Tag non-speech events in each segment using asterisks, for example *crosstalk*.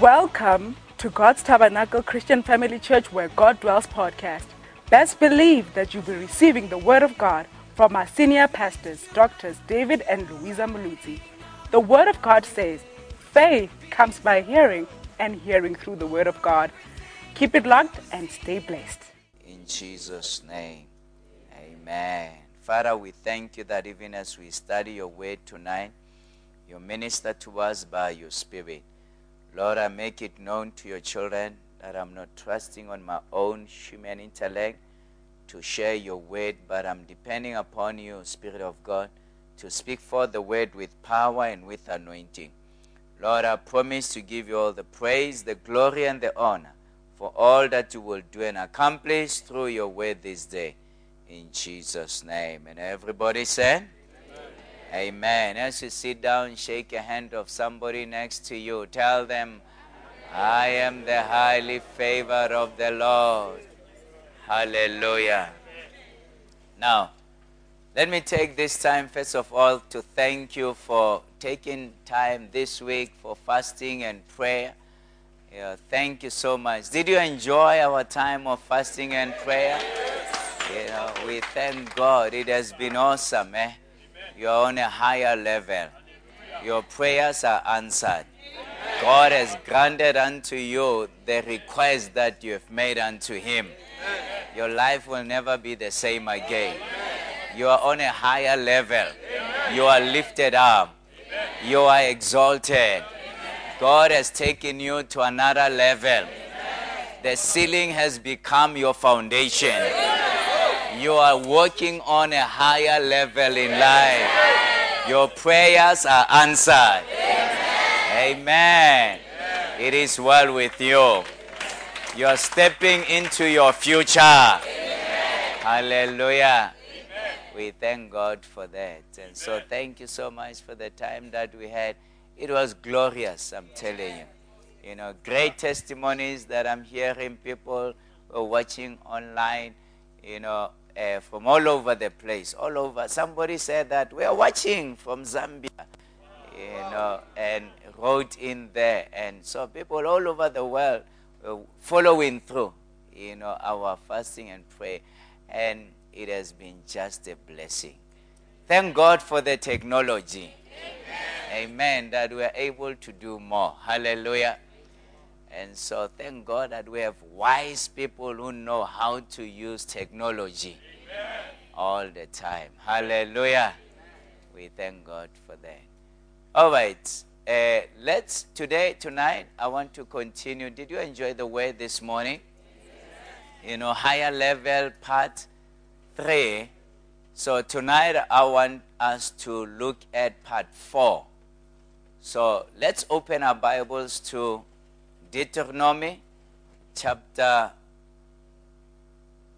Welcome to God's Tabernacle Christian Family Church where God dwells podcast. Best believe that you'll be receiving the Word of God from our senior pastors, Doctors David and Louisa Mulutsi. The Word of God says, faith comes by hearing and hearing through the Word of God. Keep it locked and stay blessed. In Jesus' name, amen. Father, we thank you that even as we study your word tonight, you minister to us by your Spirit. Lord, I make it known to your children that I'm not trusting on my own human intellect to share your word, but I'm depending upon you, Spirit of God, to speak forth the word with power and with anointing. Lord, I promise to give you all the praise, the glory, and the honor for all that you will do and accomplish through your word this day. In Jesus' name. And everybody said, Amen. As you sit down, shake a hand of somebody next to you. Tell them, I am the highly favored of the Lord. Hallelujah. Now, let me take this time, first of all, to thank you for taking time this week for fasting and prayer. Yeah, thank you so much. Did you enjoy our time of fasting and prayer? We thank God. It has been awesome, eh? You're on a higher level. Your prayers are answered. God has granted unto you the request that you have made unto Him. Your life will never be the same again. You are on a higher level. You are lifted up. You are exalted. God has taken you to another level. The ceiling has become your foundation. You are working on a higher level in life. Your prayers are answered. Amen. It is well with you. You are stepping into your future. Hallelujah. We thank God for that. And so thank you so much for the time that we had. It was glorious, I'm telling you. You know, great testimonies that I'm hearing. People watching online, you know, uh, from all over the place, all over. Somebody said that we are watching from Zambia, you know, and wrote in there. And so people all over the world were following through, you know, our fasting and prayer. And it has been just a blessing. Thank God for the technology. Amen. Amen. That we are able to do more. Hallelujah. And so thank God that we have wise people who know how to use technology Amen. all the time. Hallelujah. We thank God for that. All right. Uh, let's today, tonight, I want to continue. Did you enjoy the word this morning? Yes. You know, higher level part three. So tonight I want us to look at part four. So let's open our Bibles to Deuteronomy chapter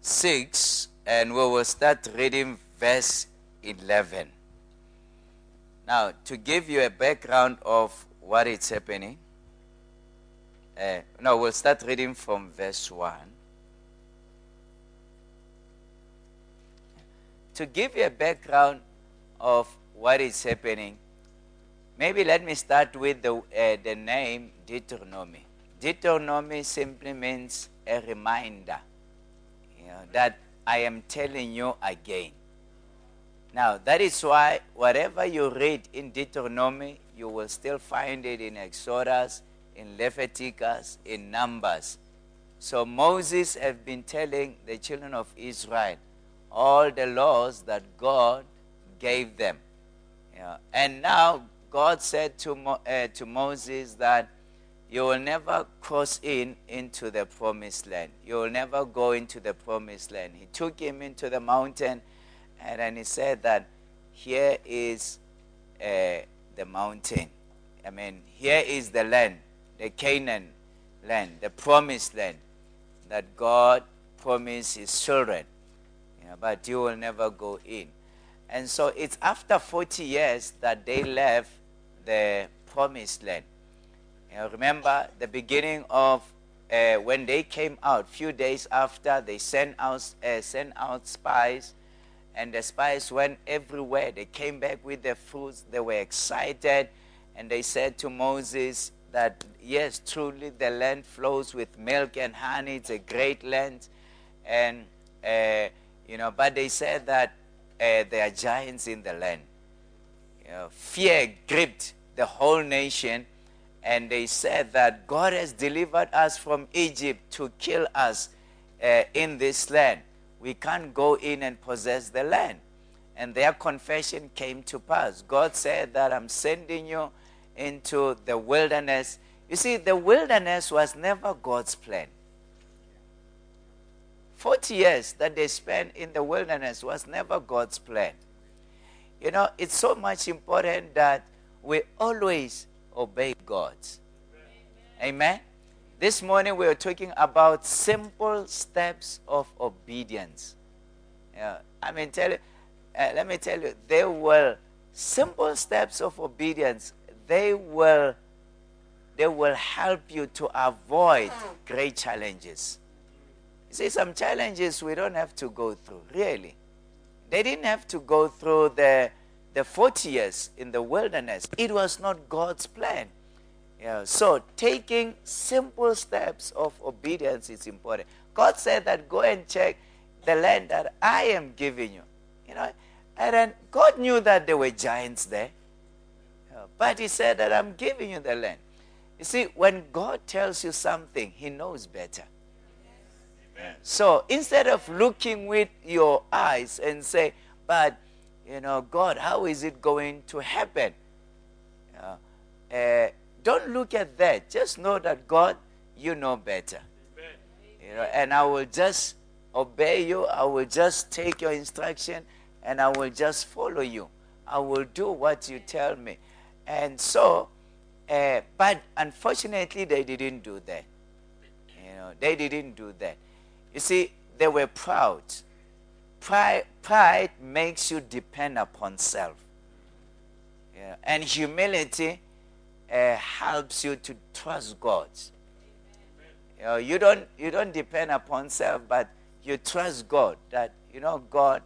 6, and we will start reading verse 11. Now, to give you a background of what is happening, uh, we'll start reading from verse 1. To give you a background of what is happening, maybe let me start with the, uh, the name Deuteronomy. Deuteronomy simply means a reminder you know, that I am telling you again. Now, that is why whatever you read in Deuteronomy, you will still find it in Exodus, in Leviticus, in Numbers. So Moses has been telling the children of Israel all the laws that God gave them. Yeah. And now God said to, Mo, uh, to Moses that you will never cross in into the promised land. You will never go into the promised land. He took him into the mountain and then he said that here is uh, the mountain. I mean, here is the land, the Canaan land, the promised land that God promised his children. Yeah, but you will never go in. And so it's after 40 years that they left the promised land. You remember the beginning of uh, when they came out, few days after, they sent out, uh, sent out spies, and the spies went everywhere. They came back with their fruits. They were excited, and they said to Moses, that yes, truly the land flows with milk and honey. It's a great land, and uh, you know, but they said that uh, there are giants in the land. You know, fear gripped the whole nation, and they said that God has delivered us from Egypt to kill us uh, in this land. We can't go in and possess the land. And their confession came to pass. God said that I'm sending you into the wilderness. You see, the wilderness was never God's plan. 40 years that they spent in the wilderness was never God's plan. You know, it's so much important that we always obey God. Amen. Amen. This morning we are talking about simple steps of obedience. Yeah, I mean, tell you, uh, let me tell you, they will simple steps of obedience. They will, they will help you to avoid great challenges. You see, some challenges we don't have to go through, really. They didn't have to go through the, the 40 years in the wilderness. It was not God's plan. Yeah, so taking simple steps of obedience is important. God said that go and check the land that I am giving you. You know, and then God knew that there were giants there. But he said that I'm giving you the land. You see, when God tells you something, he knows better. Amen. So instead of looking with your eyes and say, but, you know, God, how is it going to happen? Uh, don't look at that. Just know that God, you know better. Amen. You know, and I will just obey you. I will just take your instruction and I will just follow you. I will do what you tell me. And so, uh, but unfortunately, they didn't do that. You know, they didn't do that. You see, they were proud. Pride, pride makes you depend upon self. Yeah. And humility uh, helps you to trust God. You, know, you don't you don't depend upon self, but you trust God that you know God,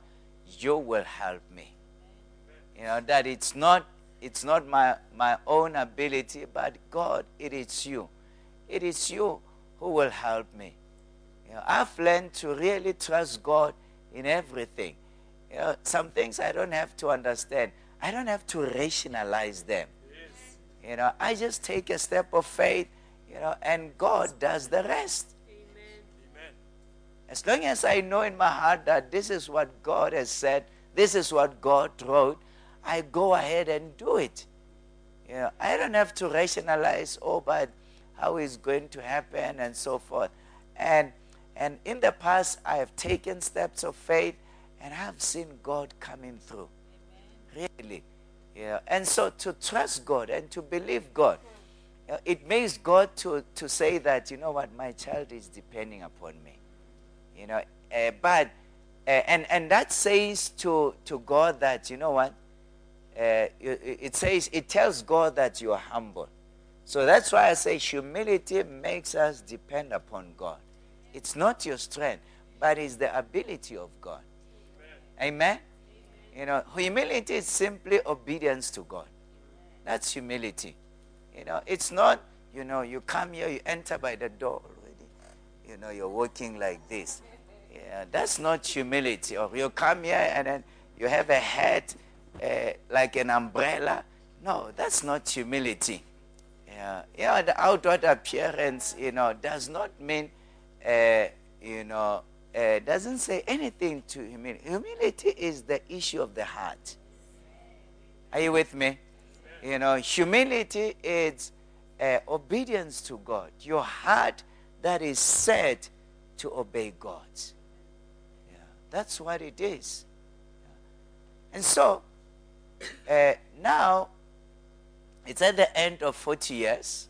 you will help me. You know that it's not it's not my my own ability, but God, it is you. It is you who will help me. You know, I've learned to really trust God in everything. You know, some things I don't have to understand. I don't have to rationalize them. Yes. You know, I just take a step of faith, you know, and God does the rest. Amen. As long as I know in my heart that this is what God has said, this is what God wrote, I go ahead and do it. You know, I don't have to rationalize, oh, but how is going to happen and so forth. And and in the past, I have taken steps of faith, and I have seen God coming through. Really. Yeah. And so to trust God and to believe God, it makes God to, to say that, you know what, my child is depending upon me. You know, uh, but, uh, and, and that says to, to God that, you know what, uh, it says, it tells God that you are humble. So that's why I say humility makes us depend upon God. It's not your strength, but it's the ability of God. Amen. Amen? You know, humility is simply obedience to God. That's humility. You know, it's not, you know, you come here, you enter by the door already. You know, you're walking like this. Yeah, that's not humility. Or you come here and then you have a hat uh, like an umbrella. No, that's not humility. Yeah, yeah, the outward appearance, you know, does not mean, uh, you know, uh, doesn't say anything to humility. Humility is the issue of the heart. Are you with me? You know, humility is uh, obedience to God. Your heart that is set to obey God. Yeah, that's what it is. And so, uh, now, it's at the end of 40 years.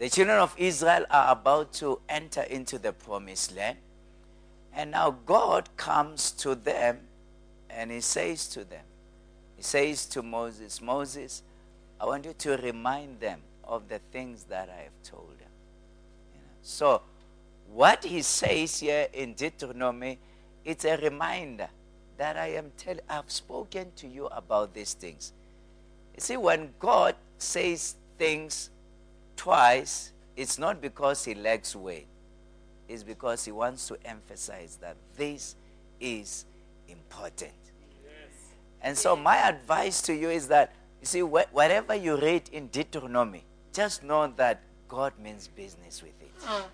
The children of Israel are about to enter into the promised land. And now God comes to them and he says to them, He says to Moses, Moses, I want you to remind them of the things that I have told them. You know? So, what he says here in Deuteronomy, it's a reminder that I am telling, I've spoken to you about these things. You see, when God says things twice, it's not because he lacks weight, it's because he wants to emphasize that this is important. And so, my advice to you is that, you see, wh- whatever you read in Deuteronomy, just know that God means business with it. Oh.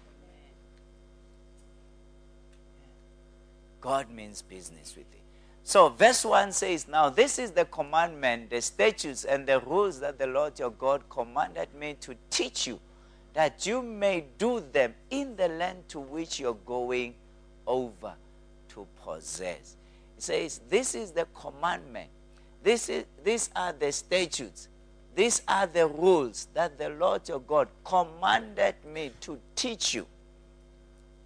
God means business with it. So, verse 1 says, Now this is the commandment, the statutes, and the rules that the Lord your God commanded me to teach you, that you may do them in the land to which you're going over to possess. It says, This is the commandment. This is, these are the statutes. These are the rules that the Lord your God commanded me to teach you.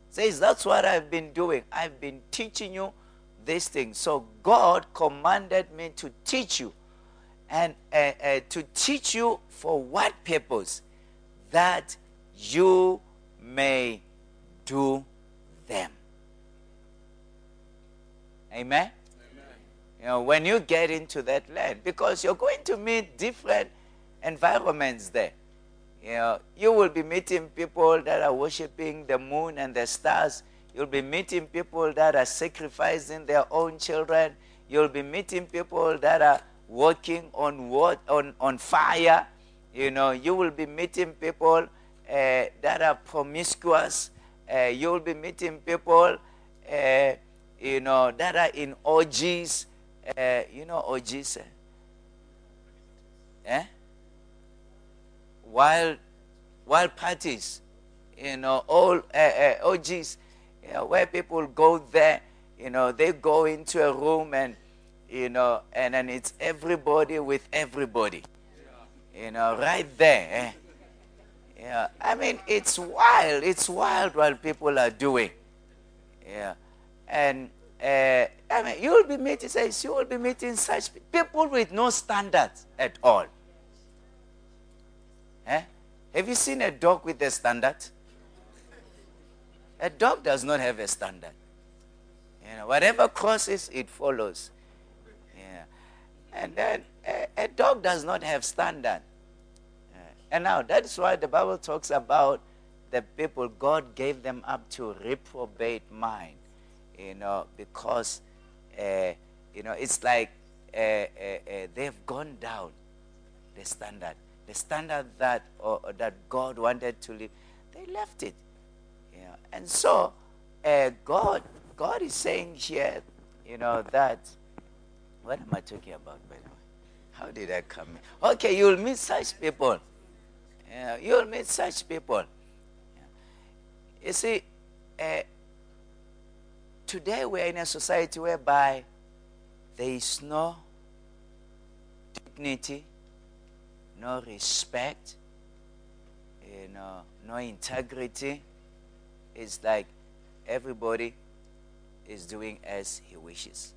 Says, That's what I've been doing. I've been teaching you these things. So God commanded me to teach you. And uh, uh, to teach you for what purpose? That you may do them. Amen? You know, when you get into that land, because you're going to meet different environments there. You know, you will be meeting people that are worshiping the moon and the stars. You'll be meeting people that are sacrificing their own children. You'll be meeting people that are working on what on, on fire. You know, you will be meeting people uh, that are promiscuous. Uh, you'll be meeting people, uh, you know, that are in orgies. You know orgies? Eh? Wild, wild parties. You know, all orgies you know, where people go there, you know, they go into a room and, you know, and then it's everybody with everybody. You know, right there. Eh? Yeah, I mean, it's wild. It's wild what people are doing. Yeah, and uh, I mean, you will be meeting. Says you will be meeting such people with no standards at all. Eh? Have you seen a dog with a standard? A dog does not have a standard. You know, whatever crosses, it follows. Yeah. And then a, a dog does not have standard. Yeah. And now that's why the Bible talks about the people God gave them up to reprobate mind. You know, because uh, you know it's like uh, uh, they've gone down the standard, the standard that that God wanted to live. They left it. And so, uh, God, God is saying here, you know, that, what am I talking about, by the way? How did I come? Okay, you'll meet such people. Yeah, you'll meet such people. You see, uh, today we're in a society whereby there is no dignity, no respect, you know, no integrity it's like everybody is doing as he wishes.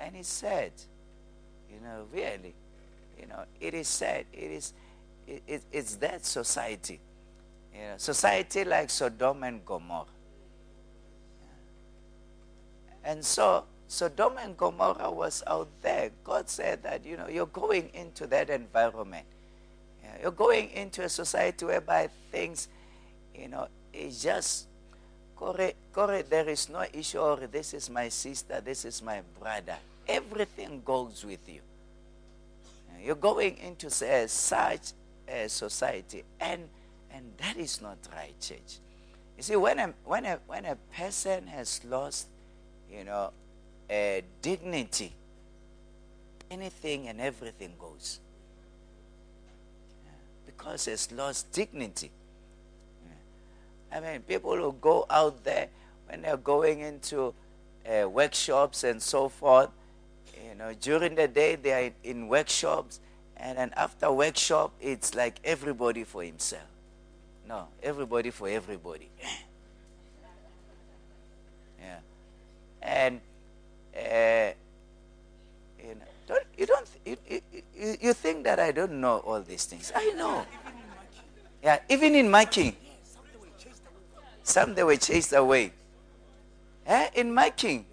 And he said, you know, really, you know, it is said, it is, it, it, it's that society. You know, society like Sodom and Gomorrah. And so Sodom and Gomorrah was out there. God said that, you know, you're going into that environment. You're going into a society whereby things, you know, it's just, Corey, Corey, there is no issue, or this is my sister, this is my brother. Everything goes with you. You're going into uh, such a society, and, and that is not right, church. You see, when a, when a, when a person has lost, you know, dignity, anything and everything goes. Because it's lost dignity. I mean, people who go out there when they're going into uh, workshops and so forth, you know, during the day they are in workshops, and then after workshop, it's like everybody for himself. No, everybody for everybody. *laughs* yeah. And, uh, you, know, don't, you don't, you, you, you think that I don't know all these things. I know. *laughs* Yeah, even in my king. Some they were chased away. Eh? In my king,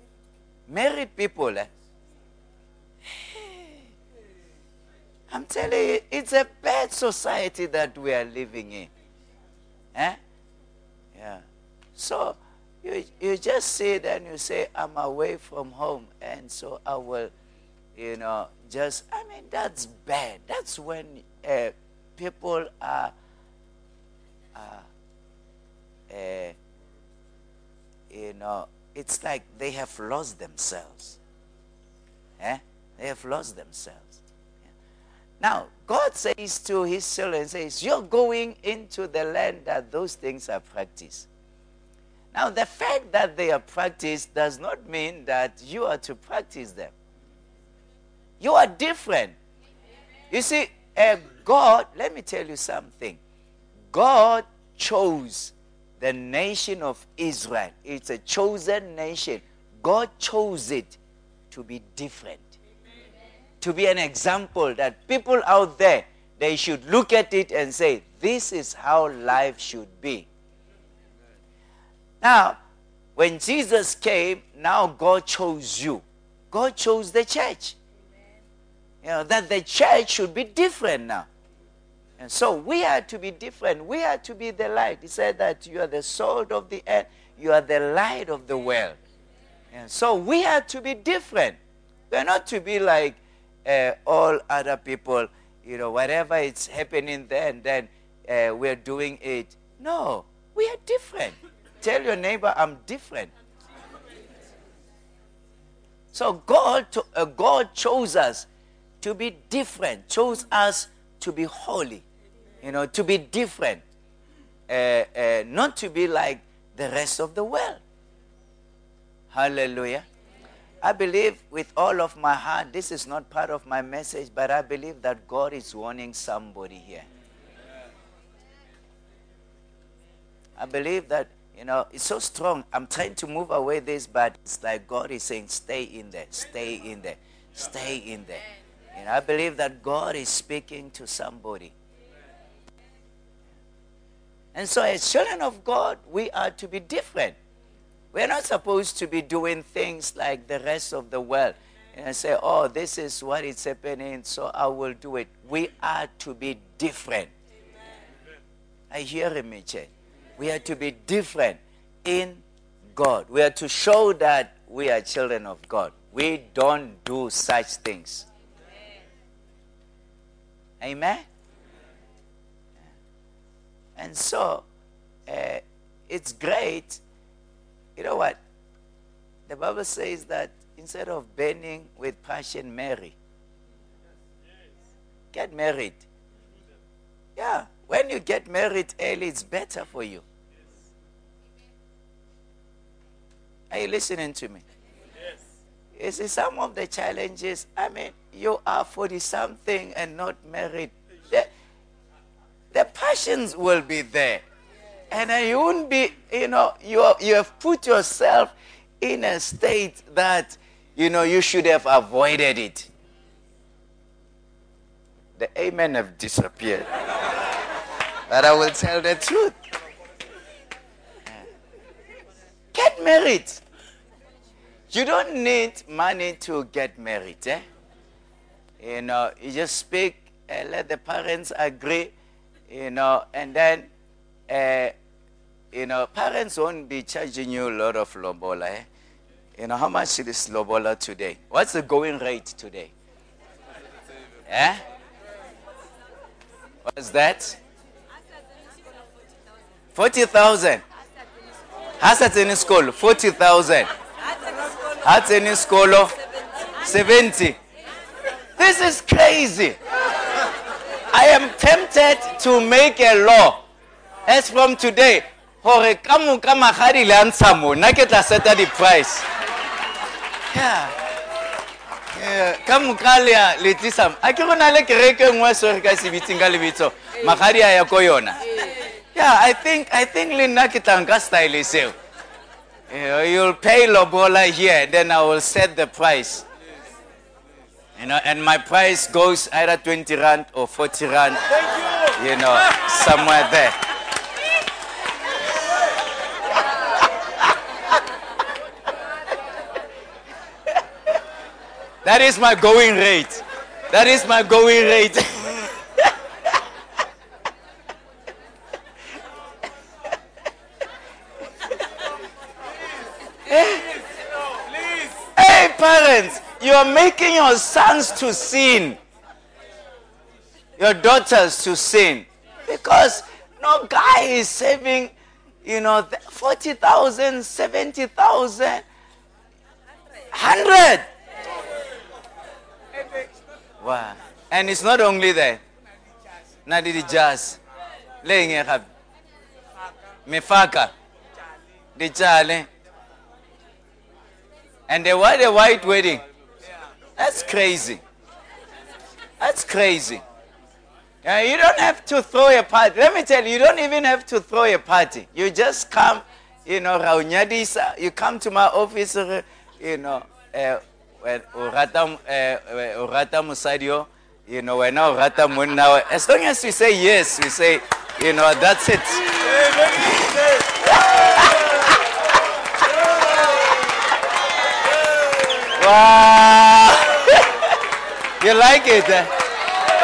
married people. Eh? *sighs* I'm telling you, it's a bad society that we are living in. Eh? Yeah. So you, you just sit and you say, I'm away from home, and so I will, you know, just, I mean, that's bad. That's when uh, people are, uh, uh, you know, it's like they have lost themselves. Eh? They have lost themselves. Now, God says to his children, says, You're going into the land that those things are practiced. Now, the fact that they are practiced does not mean that you are to practice them. You are different. You see, uh, God, let me tell you something. God chose the nation of Israel. It's a chosen nation. God chose it to be different. To be an example that people out there they should look at it and say this is how life should be. Now when jesus came now god chose you. God chose the church. You know that the church should be different now and so we are to be different. We are to be the light. He said that you are the salt of the earth. You are the light of the world. And so we are to be different. We're not to be like uh, all other people, you know, whatever is happening there and then uh, we're doing it. No, we are different. Tell your neighbor, I'm different. So God, to, uh, God chose us to be different, chose us to be holy, you know, to be different, uh, uh, not to be like the rest of the world. Hallelujah. I believe with all of my heart, this is not part of my message, but I believe that God is warning somebody here. I believe that, you know, it's so strong. I'm trying to move away this, but it's like God is saying, stay in there, stay in there, stay in there. And I believe that God is speaking to somebody. And so, as children of God, we are to be different. We're not supposed to be doing things like the rest of the world and say, oh, this is what is happening, so I will do it. We are to be different. Amen. I hear him, Miche. We are to be different in God. We are to show that we are children of God. We don't do such things. Amen? Amen? And so, uh, it's great you know what? The Bible says that instead of burning with passion, marry. Get married. Yeah. When you get married early, it's better for you. Are you listening to me? Yes. You see, some of the challenges, I mean, you are 40 something and not married. The, passions will be there. And you won't be, you know, you, you have put yourself in a state that, you know, you should have avoided it. The amen have disappeared. but I will tell the truth. Get married. You don't need money to get married. Eh? You know, you just speak, and let the parents agree, you know, and then uh, you know, parents won't be charging you a lot of lobola. Eh? You know, how much is lobola today? What's the going rate today? Eh? What's that? 40,000. Hasa in school, 40,000. Hats in school, 70. This is crazy. I am tempted to make a law. As from today gore ka moka magadi le a ntsha mo seta di-price. Yeah ka moka le tlisa na le kereke nngwe se re ka se bitseng ya ko yona. Yeah i think i think le nna ke tla nka style seo. Eh, you'll pay lobola here then i will set the price you uh, know and my price goes either 20 rand or 40 rand you know somewhere there That is my going rate. That is my going rate. Hey, parents, you are making your sons to sin, your daughters to sin. Because no guy is saving, you know, 40,000, 70,000, 100. Wow. And it's not only that. The jazz. Laying it up. Mefaka. The chale. And they want a white wedding. That's crazy. That's crazy. You don't have to throw a party. Let me tell you, you don't even have to throw a party. You just come, you know, Raunyadisa, you come to my office, uh, you know, uh, urata uh, urata musadio, you know, when urata munna. As long as we say yes, we say, you know, that's it. Wow. You like it? eh?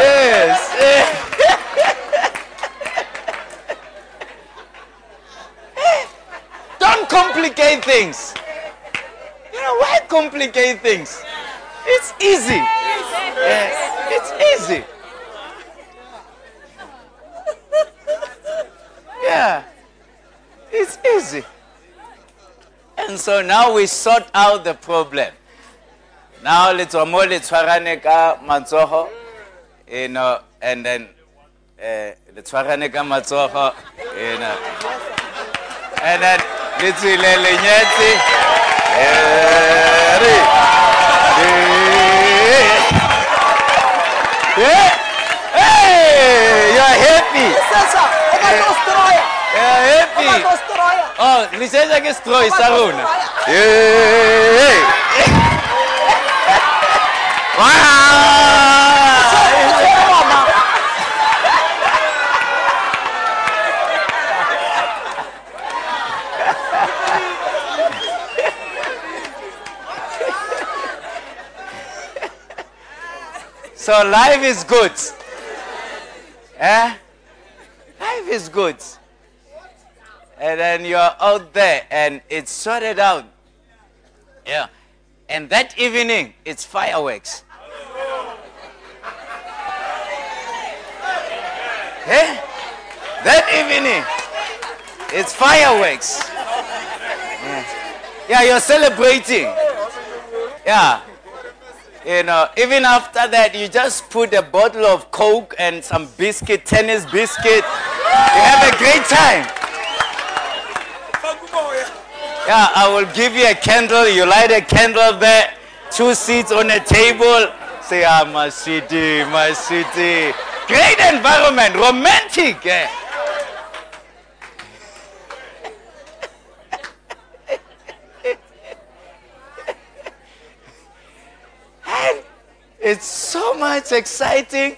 Yes. *laughs* Don't complicate things. You know, why complicate things? It's easy. Yes, it's easy. *laughs* Yeah, it's easy. And so now we sort out the problem. Now let's mo le tshwarane ka matsogo, you know, and then eh le tshwarane ka matsogo, you know. And then le tsile le nyetse. Eh. Eh. Hey, you're happy. Sasa, umanostroya. You're happy. Umanostroya. Oh, lisenza ke stroy sa rona. Hey. Wow! *laughs* So life is good. Eh? Life is good. And then you're out there and it's sorted out. Yeah. And that evening, it's fireworks. Eh? That evening, it's fireworks. Yeah. yeah, you're celebrating. Yeah. You know, even after that, you just put a bottle of Coke and some biscuit, tennis biscuit. You have a great time. Yeah, I will give you a candle. You light a candle there, two seats on a table. Say, ah, my city, my city. Great environment, romantic. eh? And it's so much exciting.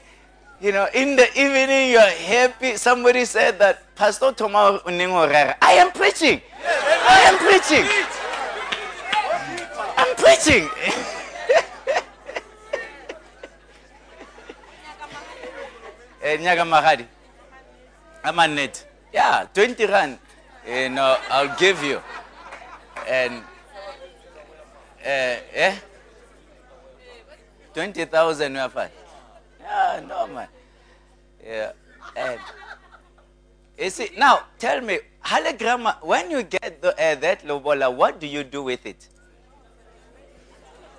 You know, in the evening you're happy. Somebody said that Pastor Thomas Uningorera, I am preaching. I am preaching. I'm preaching. *laughs* Eh, Nyaga Mahadi. I'm a net. Yeah, 20 rand. You know, I'll give you. And, uh, eh? 20,000 we are fine. Yeah, no, man. Yeah. And, you see, now tell me, hologram, when you get the, uh, that lobola, what do you do with it?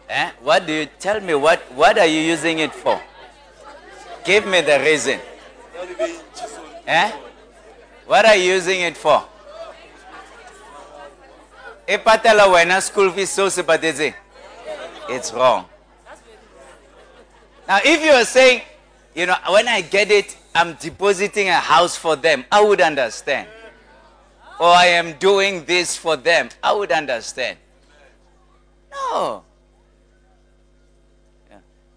Eh? What do you tell me? What what are you using it for? Give me the reason. Eh? What are you using it for? School fees so. It's wrong. Now, if you are saying, you know, when I get it, I'm depositing a house for them, I would understand. Or I am doing this for them, I would understand. No.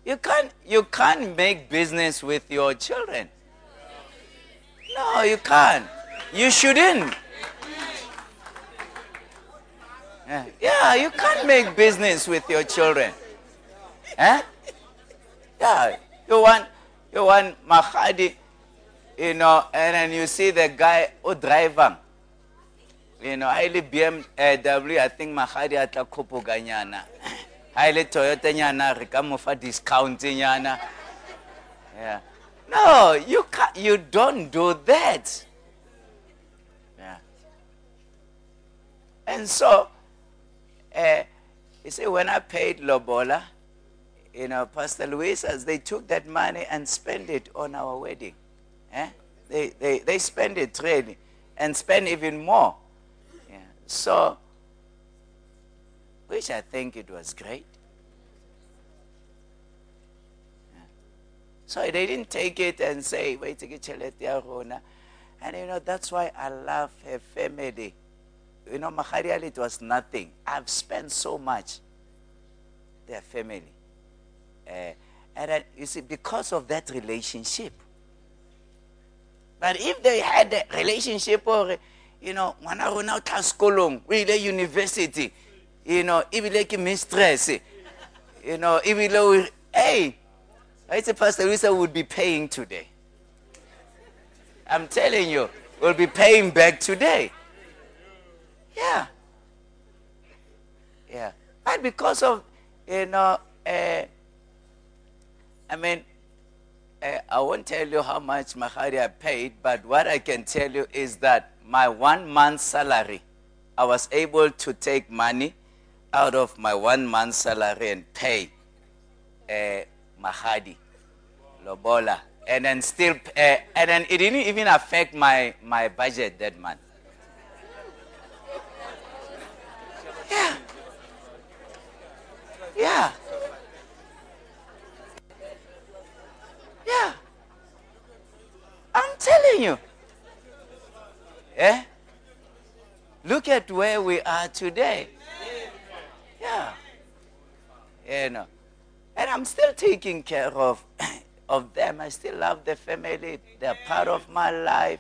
You can't you can't make business with your children. No, you can't. You shouldn't. Yeah, you can't make business with your children. Eh? Yeah, you want, you want Mahadi, you know, and then you see the guy who driving. You know, highly BMW, I think Mahadi atla *laughs* kopo ganyana. Highly Toyota nyana, rikamufa discount nyana. Yeah. No, you can't, you don't do that. Yeah. And so, uh, you see, when I paid Lobola, you know, Pastor Luis, as they took that money and spent it on our wedding. Eh? They, they, they spend it really and spend even more. Yeah. So, which I think it was great. So they didn't take it and say, wait, and you know, that's why I love her family. You know, Maharial, it was nothing. I've spent so much. Their family. Uh, and you see, because of that relationship. But if they had a relationship or, you know, when I run out of school, we university, you know, if like mistress, you know, if we hey, I say Pastor Lisa would be paying today. I'm telling you, we'll be paying back today. Yeah. Yeah. And because of, you know, uh, I mean, uh, I won't tell you how much Mahari paid, but what I can tell you is that my one month salary, I was able to take money out of my one month salary and pay uh, Mahadi, Lobola, and then still, uh, and then it didn't even affect my, my budget that month. Yeah. Yeah. Yeah. I'm telling you. Yeah. Look at where we are today. Yeah. You know. And I'm still taking care of *clears throat* of them. I still love the family. They're part of my life,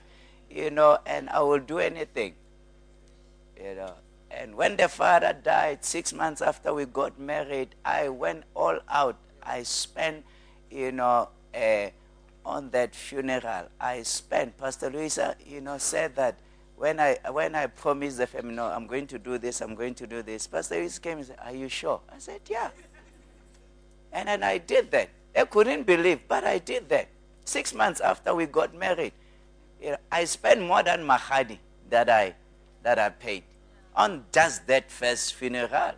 you know, and I will do anything. You know. And when the father died, six months after we got married, I went all out. I spent, you know, uh, on that funeral. I spent, Pastor Luisa, you know, said that when I, when I promised the family, no, I'm going to do this, I'm going to do this, Pastor Luisa came and said, Are you sure? I said, Yeah. And then I did that. I couldn't believe, but I did that. Six months after we got married, you know, I spent more than Mahadi that I, that I paid on just that first funeral.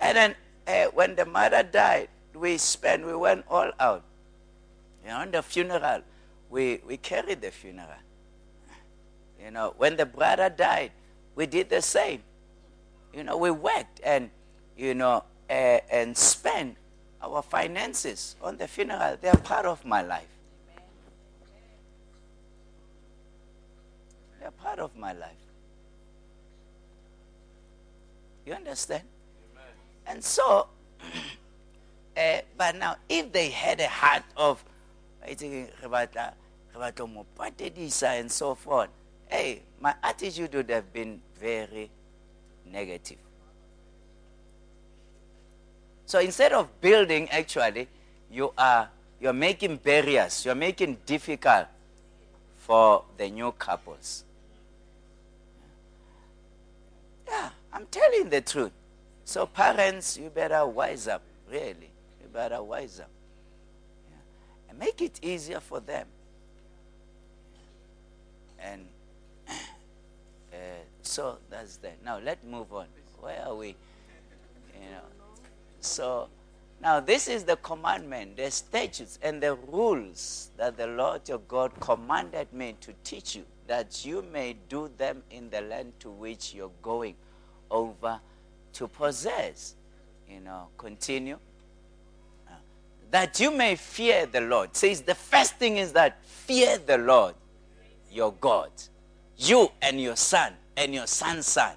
And then uh, when the mother died, we spent, we went all out. You know, on the funeral, we, we carried the funeral. You know, when the brother died, we did the same. You know, we worked and, you know, uh, and spent our finances on the funeral. They are part of my life. They are part of my life. You understand? And so, uh, *clears throat* but now, if they had a heart of, and so forth, hey, my attitude would have been very negative. So instead of building, actually, you are you're making barriers, you're making difficult for the new couples. Yeah, I'm telling the truth. So parents, you better wise up, really. You better wise up. Yeah. And make it easier for them. And *clears throat* uh, so that's that. Now let's move on. Where are we? You know. So now this is the commandment, the statutes and the rules that the Lord your God commanded me to teach you, that you may do them in the land to which you're going over to possess. You know, continue. Uh, that you may fear the Lord. Says the first thing is that fear the Lord, your God. You and your son and your son's son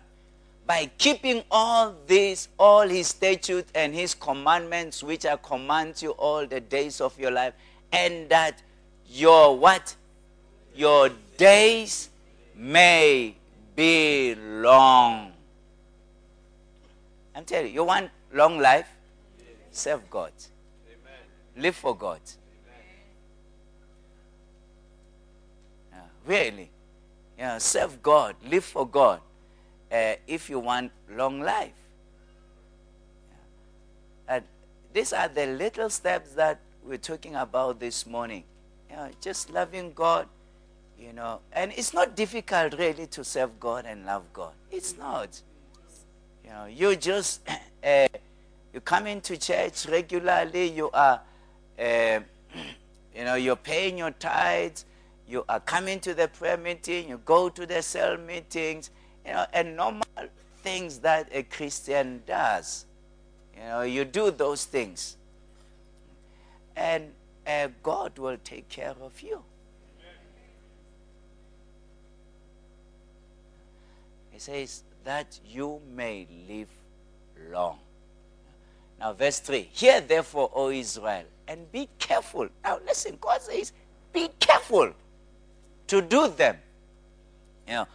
by keeping all these, all his statutes and his commandments, which I command you all the days of your life, and that your what? Your days may be long. I'm telling you, you want long life? Serve God. Live for God. Yeah, really. Yeah, serve God. Live for God. Uh, if you want long life. Yeah. And these are the little steps that we're talking about this morning. You know, just loving God, you know. And it's not difficult really to serve God and love God. It's not. You know, you just uh, *clears throat* you come into church regularly. You are, uh, *clears throat* you know, you're paying your tithes. You are coming to the prayer meeting. You go to the cell meetings. You know, and normal things that a Christian does. You know, you do those things, and uh, God will take care of you. He says that you may live long. Now, verse 3 Hear therefore, O Israel, and be careful. Now, listen, God says, be careful to do them. You know,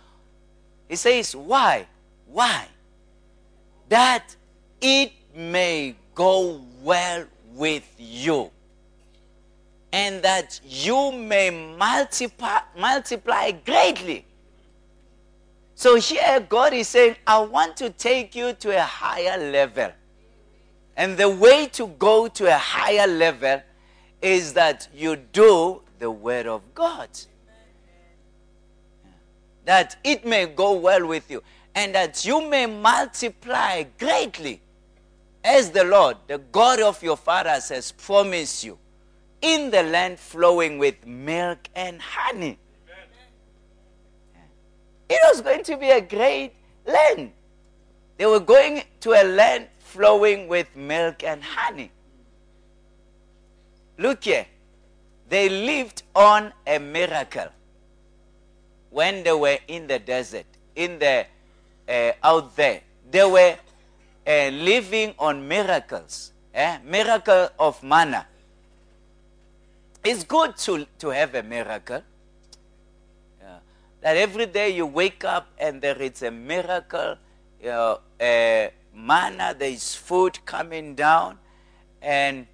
He says, why? Why? That it may go well with you and that you may multiply, multiply greatly. So here God is saying, I want to take you to a higher level. And the way to go to a higher level is that you do the word of God. That it may go well with you and that you may multiply greatly as the Lord, the God of your fathers, has promised you in the land flowing with milk and honey. It was going to be a great land. They were going to a land flowing with milk and honey. Look here. They lived on a miracle when they were in the desert, in the uh, out there. They were uh, living on miracles, eh? miracle of manna. It's good to, to have a miracle. That every day you wake up and there is a miracle, you know, uh, manna, there is food coming down, and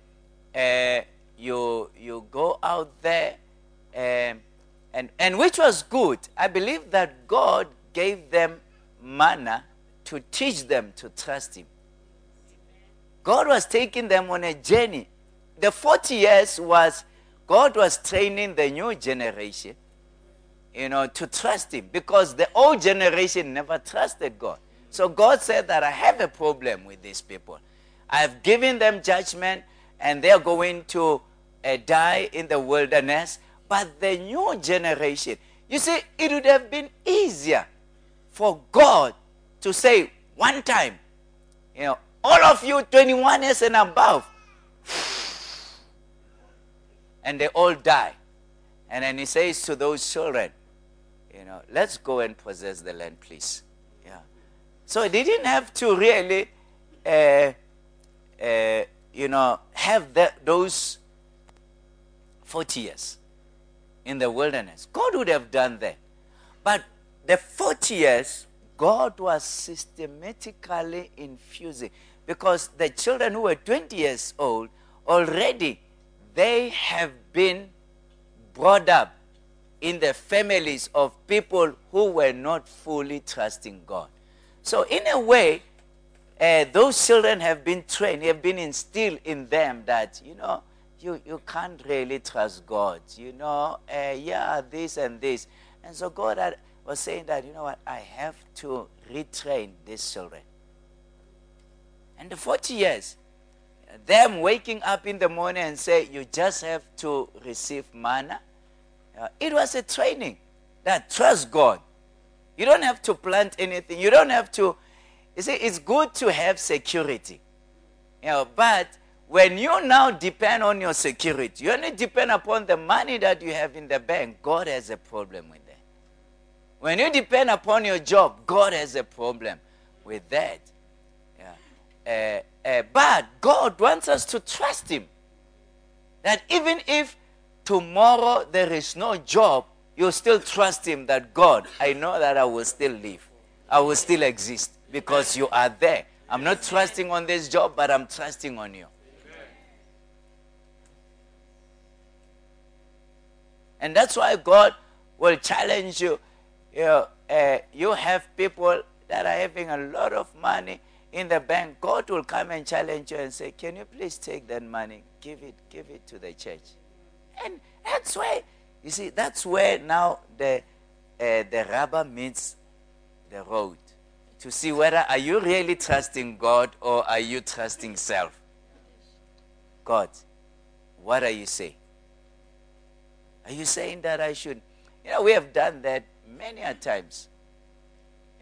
uh, you, you go out there, um, and, and which was good. I believe that God gave them manna to teach them to trust Him. God was taking them on a journey. The 40 years was God was training the new generation, you know, to trust Him because the old generation never trusted God. So God said that I have a problem with these people. I've given them judgment and they're going to uh, die in the wilderness. But the new generation, you see, it would have been easier for God to say one time, you know, all of you 21 years and above, and they all die. And then he says to those children, you know, let's go and possess the land, please. Yeah. So they didn't have to really, uh, uh, you know, have that, those 40 years in the wilderness. God would have done that. But the 40 years, God was systematically infusing because the children who were 20 years old already they have been brought up in the families of people who were not fully trusting God. So, in a way, uh, those children have been trained, have been instilled in them that, you know, you, you can't really trust God. You know, uh, yeah, this and this. And so God had, was saying that, you know what, I have to retrain these children. And the 40 years, them waking up in the morning and say, you just have to receive manna. It was a training that trust God. You don't have to plant anything. You don't have to. You see, it's good to have security. You know, but when you now depend on your security, you only depend upon the money that you have in the bank, God has a problem with that. When you depend upon your job, God has a problem with that. Yeah. Uh, uh, but God wants us to trust Him. That even if tomorrow there is no job, you still trust Him that God, I know that I will still live. I will still exist because you are there. I'm not trusting on this job, but I'm trusting on you. And that's why God will challenge you. You, know, uh, you have people that are having a lot of money in the bank. God will come and challenge you and say, Can you please take that money? Give it, give it to the church. And that's why, you see, that's where now the, uh, the rubber meets the road to see whether are you really trusting God or are you trusting self? God, what are you saying? Are you saying that I should? You know, we have done that many a times.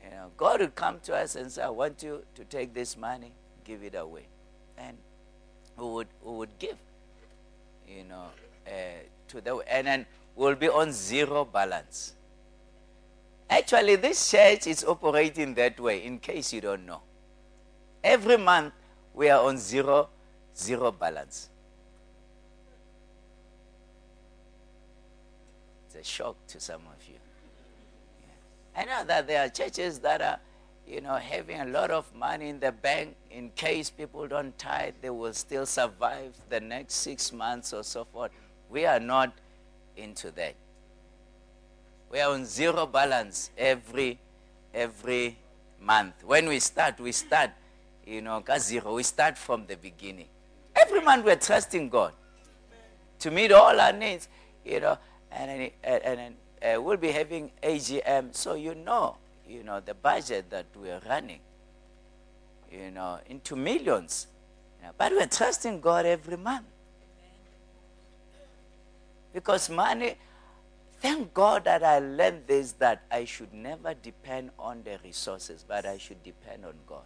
You know, God would come to us and say, I want you to take this money, give it away. And who would, who would give? You know, Eh, to the, and then we'll be on zero balance. Actually, this church is operating that way, in case you don't know. Every month, we are on zero, zero balance. It's a shock to some of you. I know that there are churches that are, you know, having a lot of money in the bank in case people don't tithe, they will still survive the next six months or so forth. We are not into that. We are on zero balance every every month. When we start, we start, you know, zero. We start from the beginning. Every month we're trusting God to meet all our needs, you know, and and, and uh, we'll be having AGM, so you know, you know, the budget that we're running, you know, into millions. You know, but we're trusting God every month because money Thank God that I learned this that I should never depend on the resources, but I should depend on God.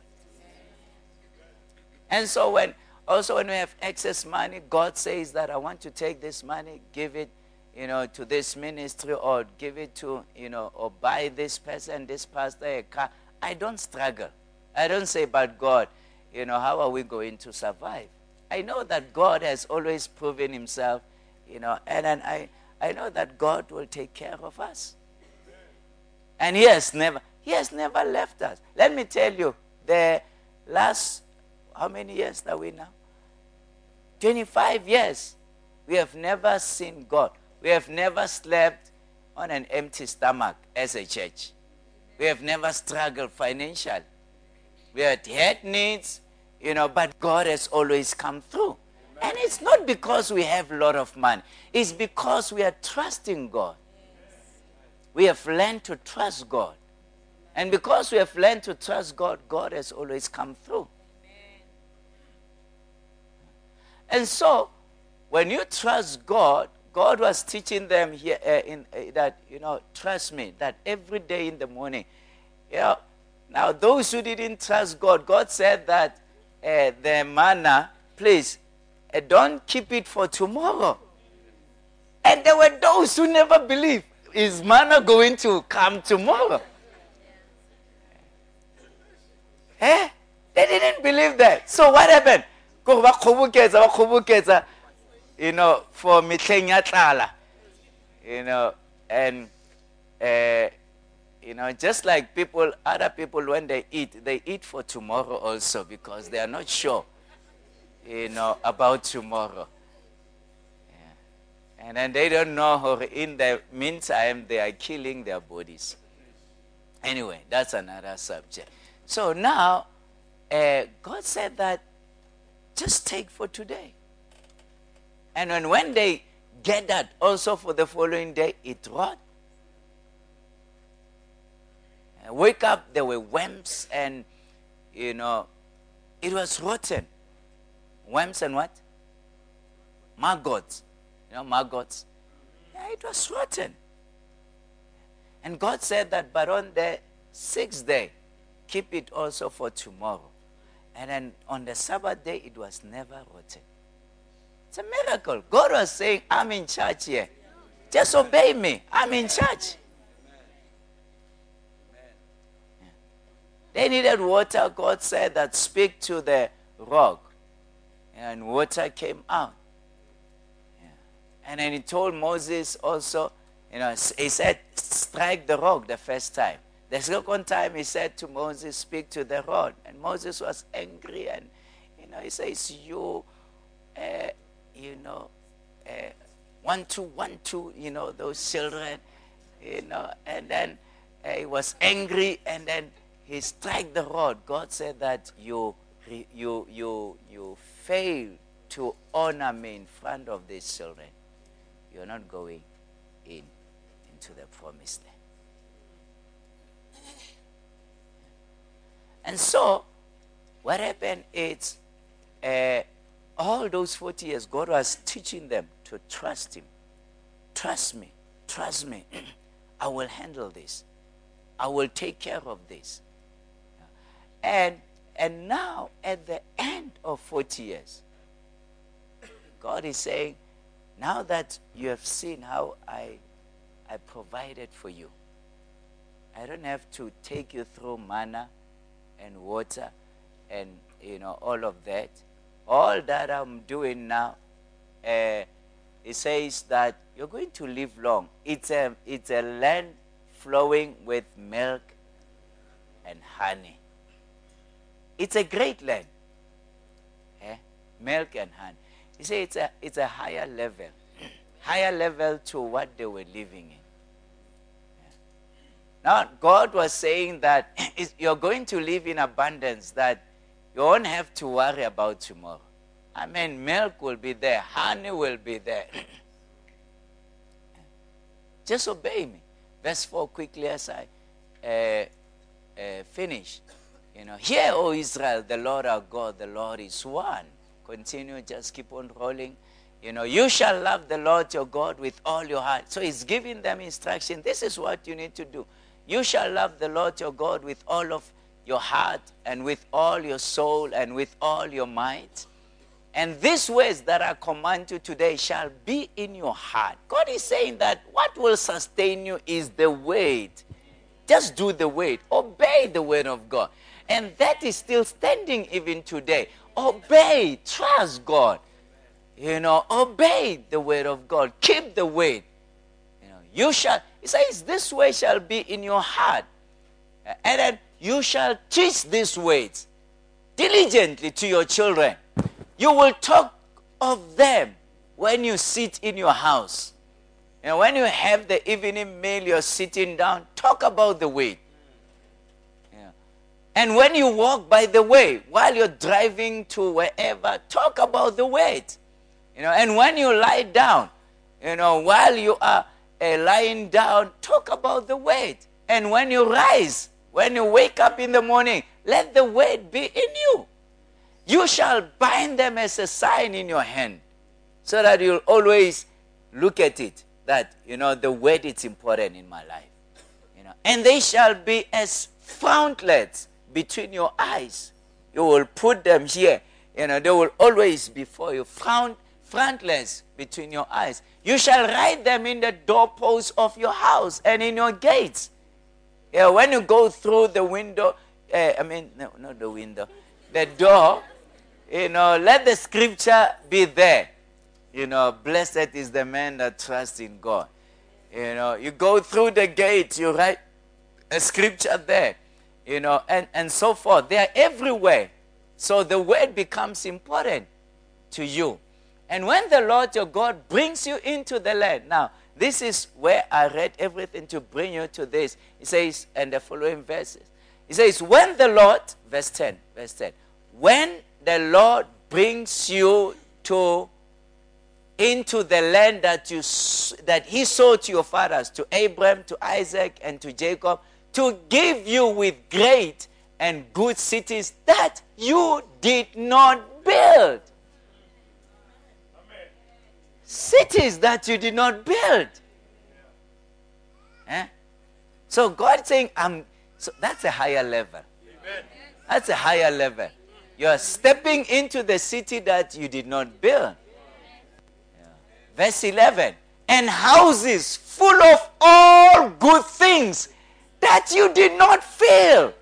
And so when also when we have excess money, God says that I want to take this money, give it, you know, to this ministry or give it to, you know, or buy this person, this pastor a car. I don't struggle. I don't say, but God, you know, how are we going to survive? I know that God has always proven himself, you know, and, and I I know that God will take care of us. And He has never, He has never left us. Let me tell you, the last how many years are we now? 25 years. We have never seen God. We have never slept on an empty stomach as a church. We have never struggled financially. We had had needs, you know, but God has always come through. And it's not because we have a lot of money, it's because we are trusting God. We have learned to trust God. And because we have learned to trust God, God has always come through. And so, when you trust God, God was teaching them here uh, in, uh, that, you know, trust me, that every day in the morning, you know, now those who didn't trust God, God said that uh, the manna, please and don't keep it for tomorrow. And there were those who never believed. Is manna going to come tomorrow? Eh? They didn't believe that. So what happened? You know, for mitleng You know, and uh, you know, just like people, other people, when they eat, they eat for tomorrow also because they are not sure you know, about tomorrow. Yeah. And then they don't know, in the meantime, they are killing their bodies. Anyway, that's another subject. So now, uh, God said that just take for today. And when, when they gathered also for the following day, it rot. wake up, there were worms, and, you know, it was rotten. Worms and what? Maggots. You know, maggots. Yeah, it was rotten. And God said that, but on the sixth day, keep it also for tomorrow. And then on the Sabbath day, it was never rotten. It's a miracle. God was saying, I'm in charge here. Just obey me. I'm in charge. They needed water. God said that speak to the rock and water came out. Yeah. And then he told Moses also, You know, he said, strike the rock the first time. The second time he said to Moses, speak to the rod. And Moses was angry and, you know, he says, you, uh, you know, uh, one, two, one, two, you know, those children, you know, and then uh, he was angry and then he struck the rod. God said that you, you, you, you fail to honor me in front of these children. You're not going in into the promised land. And so, what happened is, uh, all those 40 years, God was teaching them to trust Him. Trust me. Trust me. *clears throat* I will handle this. I will take care of this. And, and now, at the end of 40 years, God is saying, now that you have seen how I, I provided for you, I don't have to take you through manna and water and you know all of that. All that I'm doing now, uh, it says that you're going to live long. It's a it's a land flowing with milk and honey. It's a great land. Eh? Milk and honey. You see, it's a it's a higher level, higher level to what they were living in. Now, God was saying that *clears throat* you're going to live in abundance, that you won't have to worry about tomorrow. I mean, milk will be there, honey will be there. Just obey me. Verse 4 quickly as I uh, uh, finish. You know, hear, O Israel, the Lord our God, the Lord is one. Continue, just keep on rolling. You know, you shall love the Lord your God with all your heart. So he's giving them instruction. This is what you need to do. You shall love the Lord your God with all of your heart and with all your soul and with all your might. And these words that I command you today shall be in your heart. God is saying that what will sustain you is the word. Just do the word. Obey the word of God. And that is still standing even today. Obey. Trust God. You know, obey the word of God. Keep the word. You know, you shall, he says, this way shall be in your heart. And then you shall teach these words diligently to your children. You will talk of them when you sit in your house. And when you have the evening meal, you're sitting down, talk about the way. And when you walk by the way, while you're driving to wherever, talk about the way. You know, and when you lie down, you know, while you are uh, lying down, talk about the word. And when you rise, when you wake up in the morning, let the word be in you. You shall bind them as a sign in your hand, so that you'll always look at it. That you know the word is important in my life. You know, and they shall be as fountlets between your eyes. You will put them here. You know, they will always be before you. Fount, frontlets between your eyes. You shall write them in the doorposts of your house and in your gates. Yeah, when you go through the window, uh, I mean, no, not the window, the door, you know, let the scripture be there. You know, blessed is the man that trusts in God. You know, you go through the gate, you write a scripture there, you know, and, and so forth. They are everywhere. So the word becomes important to you. And when the Lord your God brings you into the land, now, this is where I read everything to bring you to this. He says, and the following verses. He says, when the Lord, verse 10, verse 10, when the Lord brings you to into the land that you that he sold to your fathers, to Abraham, to Isaac, and to Jacob, to give you with great and good cities that you did not build. Cities that you did not build. Eh? So God saying, I'm so that's a higher level. That's a higher level. You are stepping into the city that you did not build. Yeah. Verse 11. And houses full of all good things that you did not fill.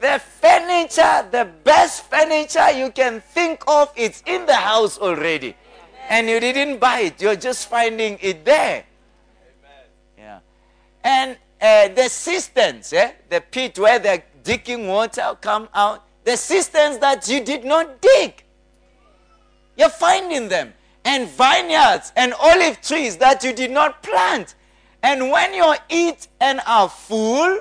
The furniture, the best furniture you can think of, it's in the house already. And you didn't buy it, you're just finding it there. Yeah. And uh, the cisterns, eh? the pit where the digging water come out, the cisterns that you did not dig. You're finding them. And vineyards and olive trees that you did not plant. And when you eat and are full,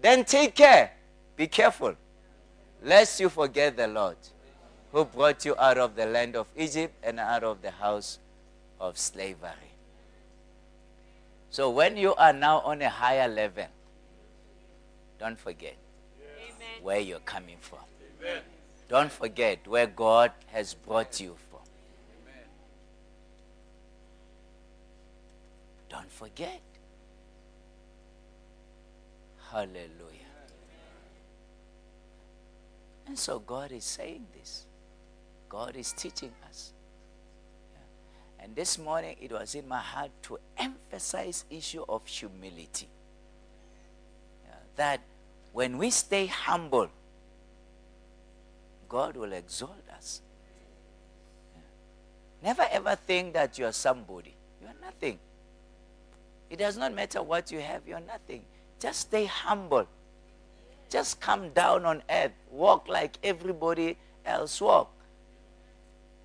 then take care. Be careful. Lest you forget the Lord who brought you out of the land of Egypt and out of the house of slavery. So when you are now on a higher level, don't forget Amen. where you're coming from. Don't forget where God has brought you from. Don't forget. Hallelujah. And so God is saying this. God is teaching us. And this morning it was in my heart to emphasize issue of humility. That when we stay humble, God will exalt us. Never ever think that you are somebody. You are nothing. It does not matter what you have, you're nothing. Just stay humble. Just come down on earth. Walk like everybody else walk.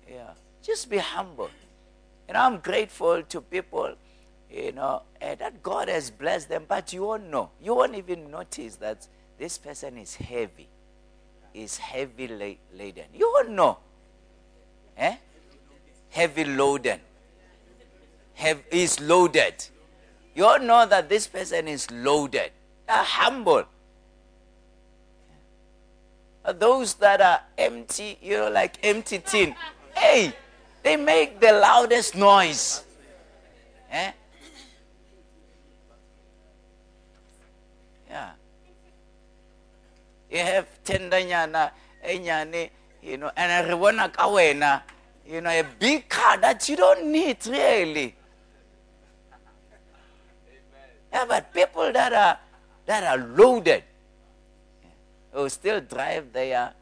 Yeah. Just be humble. And I'm grateful to people, you know, eh, that God has blessed them, but you won't know. You won't even notice that this person is heavy, is heavy la- laden. You won't know. Eh? Heavy loaded. Have, is loaded. You all know that this person is loaded. They are humble. Those that are empty, you know, like empty tin. Hey, they make the loudest noise. Eh? Yeah. You have tendanyana, enyane, you know, and wanna kawena, you know, a big car that you don't need really. Yeah, but people that are that are loaded who still drive their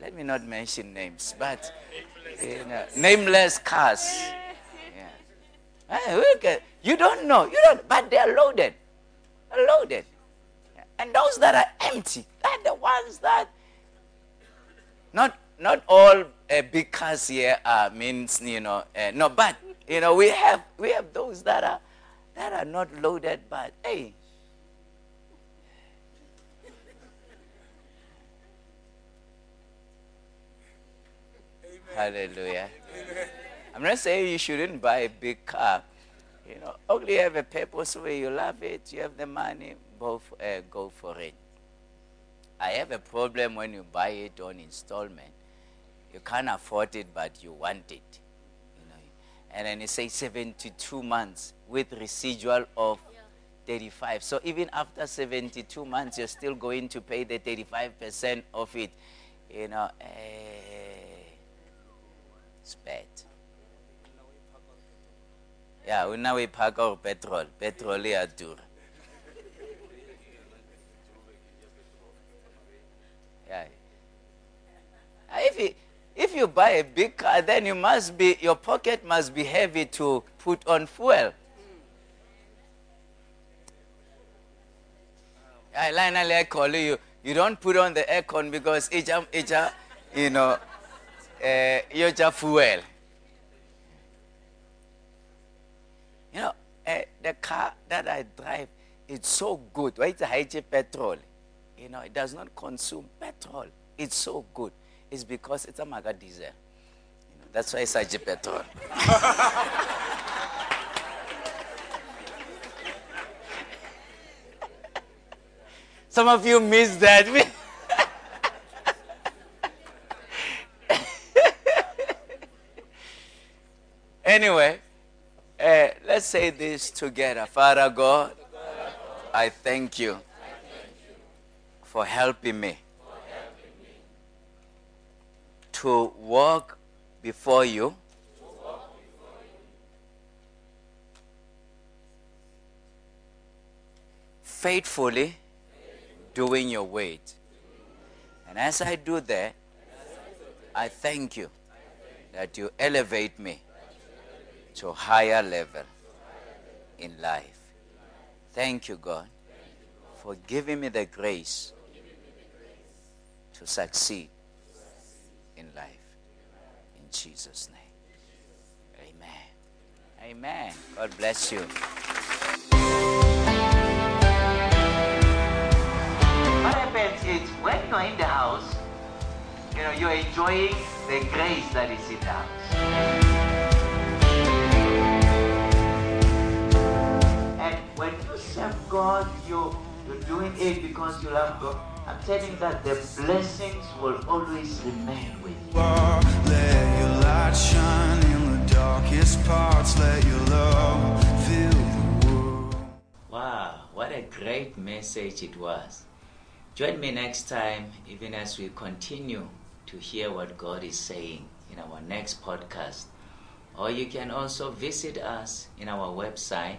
let me not mention names, but you know, nameless cars. Yeah. Eh, You don't know, you don't, but they are loaded. They're loaded. And those that are empty, they're the ones that not not all uh, big cars here uh, means you know uh, no, but you know we have we have those that are that are not loaded, but hey. Hallelujah. I'm not saying you shouldn't buy a big car. You know, only have a purpose where you love it, you have the money, both uh, go for it. I have a problem when you buy it on installment. You can't afford it, but you want it. And then it says 72 months with residual of 35. So even after 72 months, you're still going to pay the 35% of it. You know, eh, it's bad. Yeah, we now we park our petrol. Petrol is dure. Yeah. Uh, If you, if you buy a big car, then you must be your pocket must be heavy to put on fuel. I finally I call you. You don't put on the aircon because it's a, it's a, you know, *laughs* uh, fuel. You know, uh, the car that I drive, it's so good. Why it's a high petrol? You know, it does not consume petrol. It's so good. It's because it's a maga diesel. You know, that's why it's a petrol. *laughs* Some of you missed that. *laughs* anyway, uh, let's say this together. Father God, I thank you for helping me to walk before you faithfully doing your weight. And as I do that, I thank you that you elevate me to higher level in life. Thank you, God, for giving me the grace to succeed Jesus' name. Amen. Amen. God bless you. What happens is when you're in the house, you know, you're enjoying the grace that is in the house. And when you serve God, you, you're doing it because you love God. I'm telling you that the blessings will always remain with you. Let your light shine in the darkest parts. Let your love fill the world. Wow, what a great message it was. Join me next time, even as we continue to hear what God is saying in our next podcast. Or you can also visit us in our website